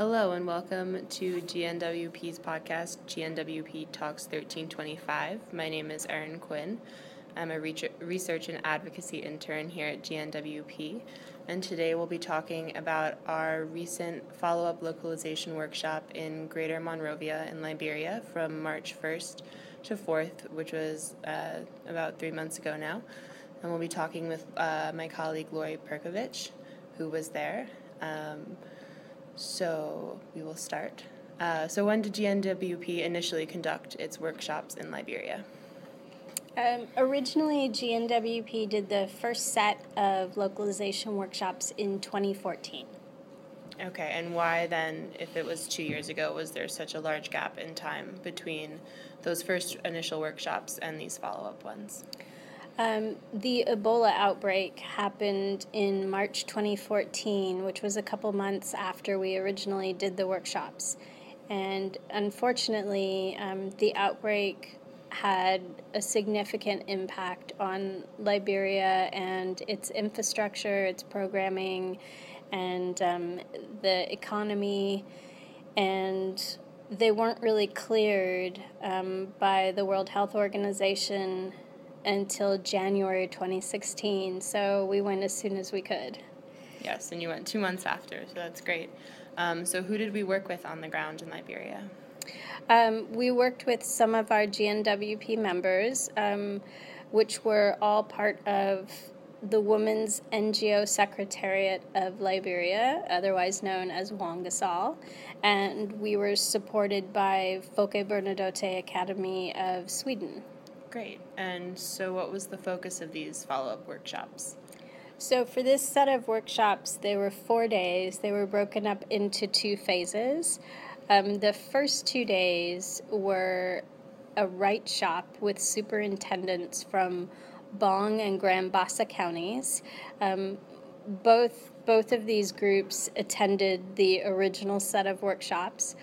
Hello and welcome to GNWP's podcast, GNWP Talks 1325. My name is Erin Quinn. I'm a research and advocacy intern here at GNWP, and today we'll be talking about our recent follow up localization workshop in Greater Monrovia in Liberia from March 1st to 4th, which was uh, about three months ago now. And we'll be talking with uh, my colleague Lori Perkovich, who was there. Um, so we will start. Uh, so when did GNWP initially conduct its workshops in Liberia? Um, originally, GNWP did the first set of localization workshops in 2014. Okay, and why then, if it was two years ago, was there such a large gap in time between those first initial workshops and these follow up ones? Um, the Ebola outbreak happened in March 2014, which was a couple months after we originally did the workshops. And unfortunately, um, the outbreak had a significant impact on Liberia and its infrastructure, its programming, and um, the economy. And they weren't really cleared um, by the World Health Organization until January 2016. So we went as soon as we could. Yes, and you went two months after, so that's great. Um, so who did we work with on the ground in Liberia? Um, we worked with some of our GNWP members, um, which were all part of the Women's NGO Secretariat of Liberia, otherwise known as WONGOSOL, and we were supported by Folke Bernadotte Academy of Sweden. Great. And so, what was the focus of these follow up workshops? So, for this set of workshops, they were four days. They were broken up into two phases. Um, the first two days were a write shop with superintendents from Bong and Grand Bassa counties. Um, both both of these groups attended the original set of workshops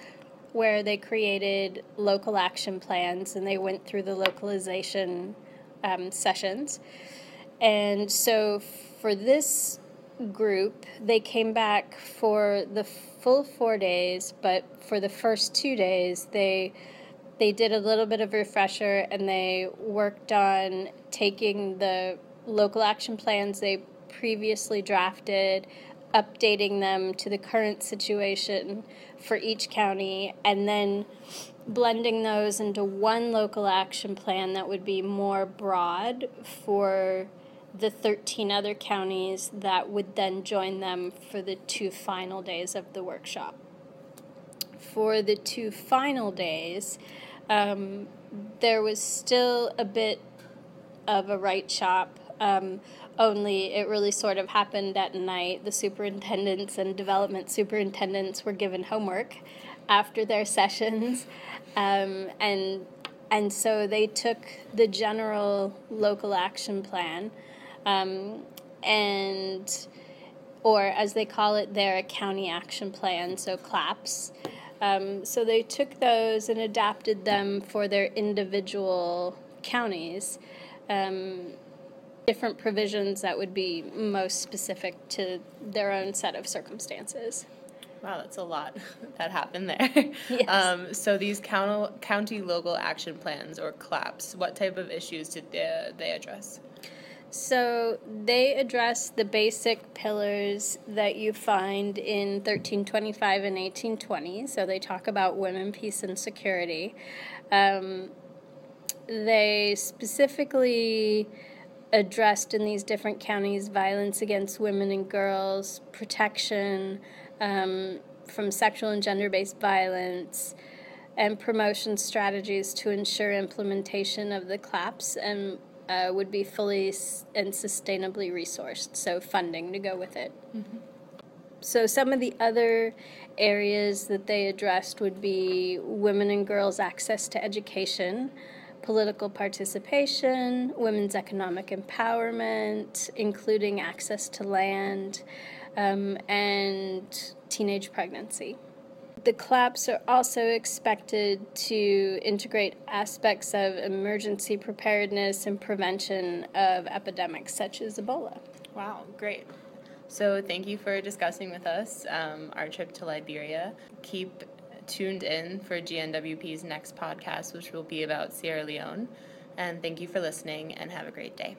where they created local action plans and they went through the localization um, sessions. And so for this group, they came back for the full four days, but for the first two days, they they did a little bit of refresher and they worked on taking the local action plans they previously drafted, updating them to the current situation for each county, and then blending those into one local action plan that would be more broad for the 13 other counties that would then join them for the two final days of the workshop. For the two final days, um, there was still a bit of a write shop um, only it really sort of happened at night. The superintendents and development superintendents were given homework after their sessions, um, and and so they took the general local action plan, um, and or as they call it, their county action plan, so CLAPS. Um, so they took those and adapted them for their individual counties. Um, different provisions that would be most specific to their own set of circumstances. Wow, that's a lot that happened there. Yes. Um, so these county, county local action plans or CLAPs, what type of issues did they, they address? So they address the basic pillars that you find in 1325 and 1820. So they talk about women, peace, and security. Um, they specifically addressed in these different counties violence against women and girls, protection um, from sexual and gender based violence, and promotion strategies to ensure implementation of the CLAPS and uh, would be fully and sustainably resourced, so funding to go with it. Mm-hmm. So, some of the other areas that they addressed would be women and girls' access to education political participation, women's economic empowerment, including access to land, um, and teenage pregnancy. The CLAPs are also expected to integrate aspects of emergency preparedness and prevention of epidemics such as Ebola. Wow, great. So, thank you for discussing with us um, our trip to Liberia. Keep tuned in for GNWP's next podcast, which will be about Sierra Leone. And thank you for listening, and have a great day.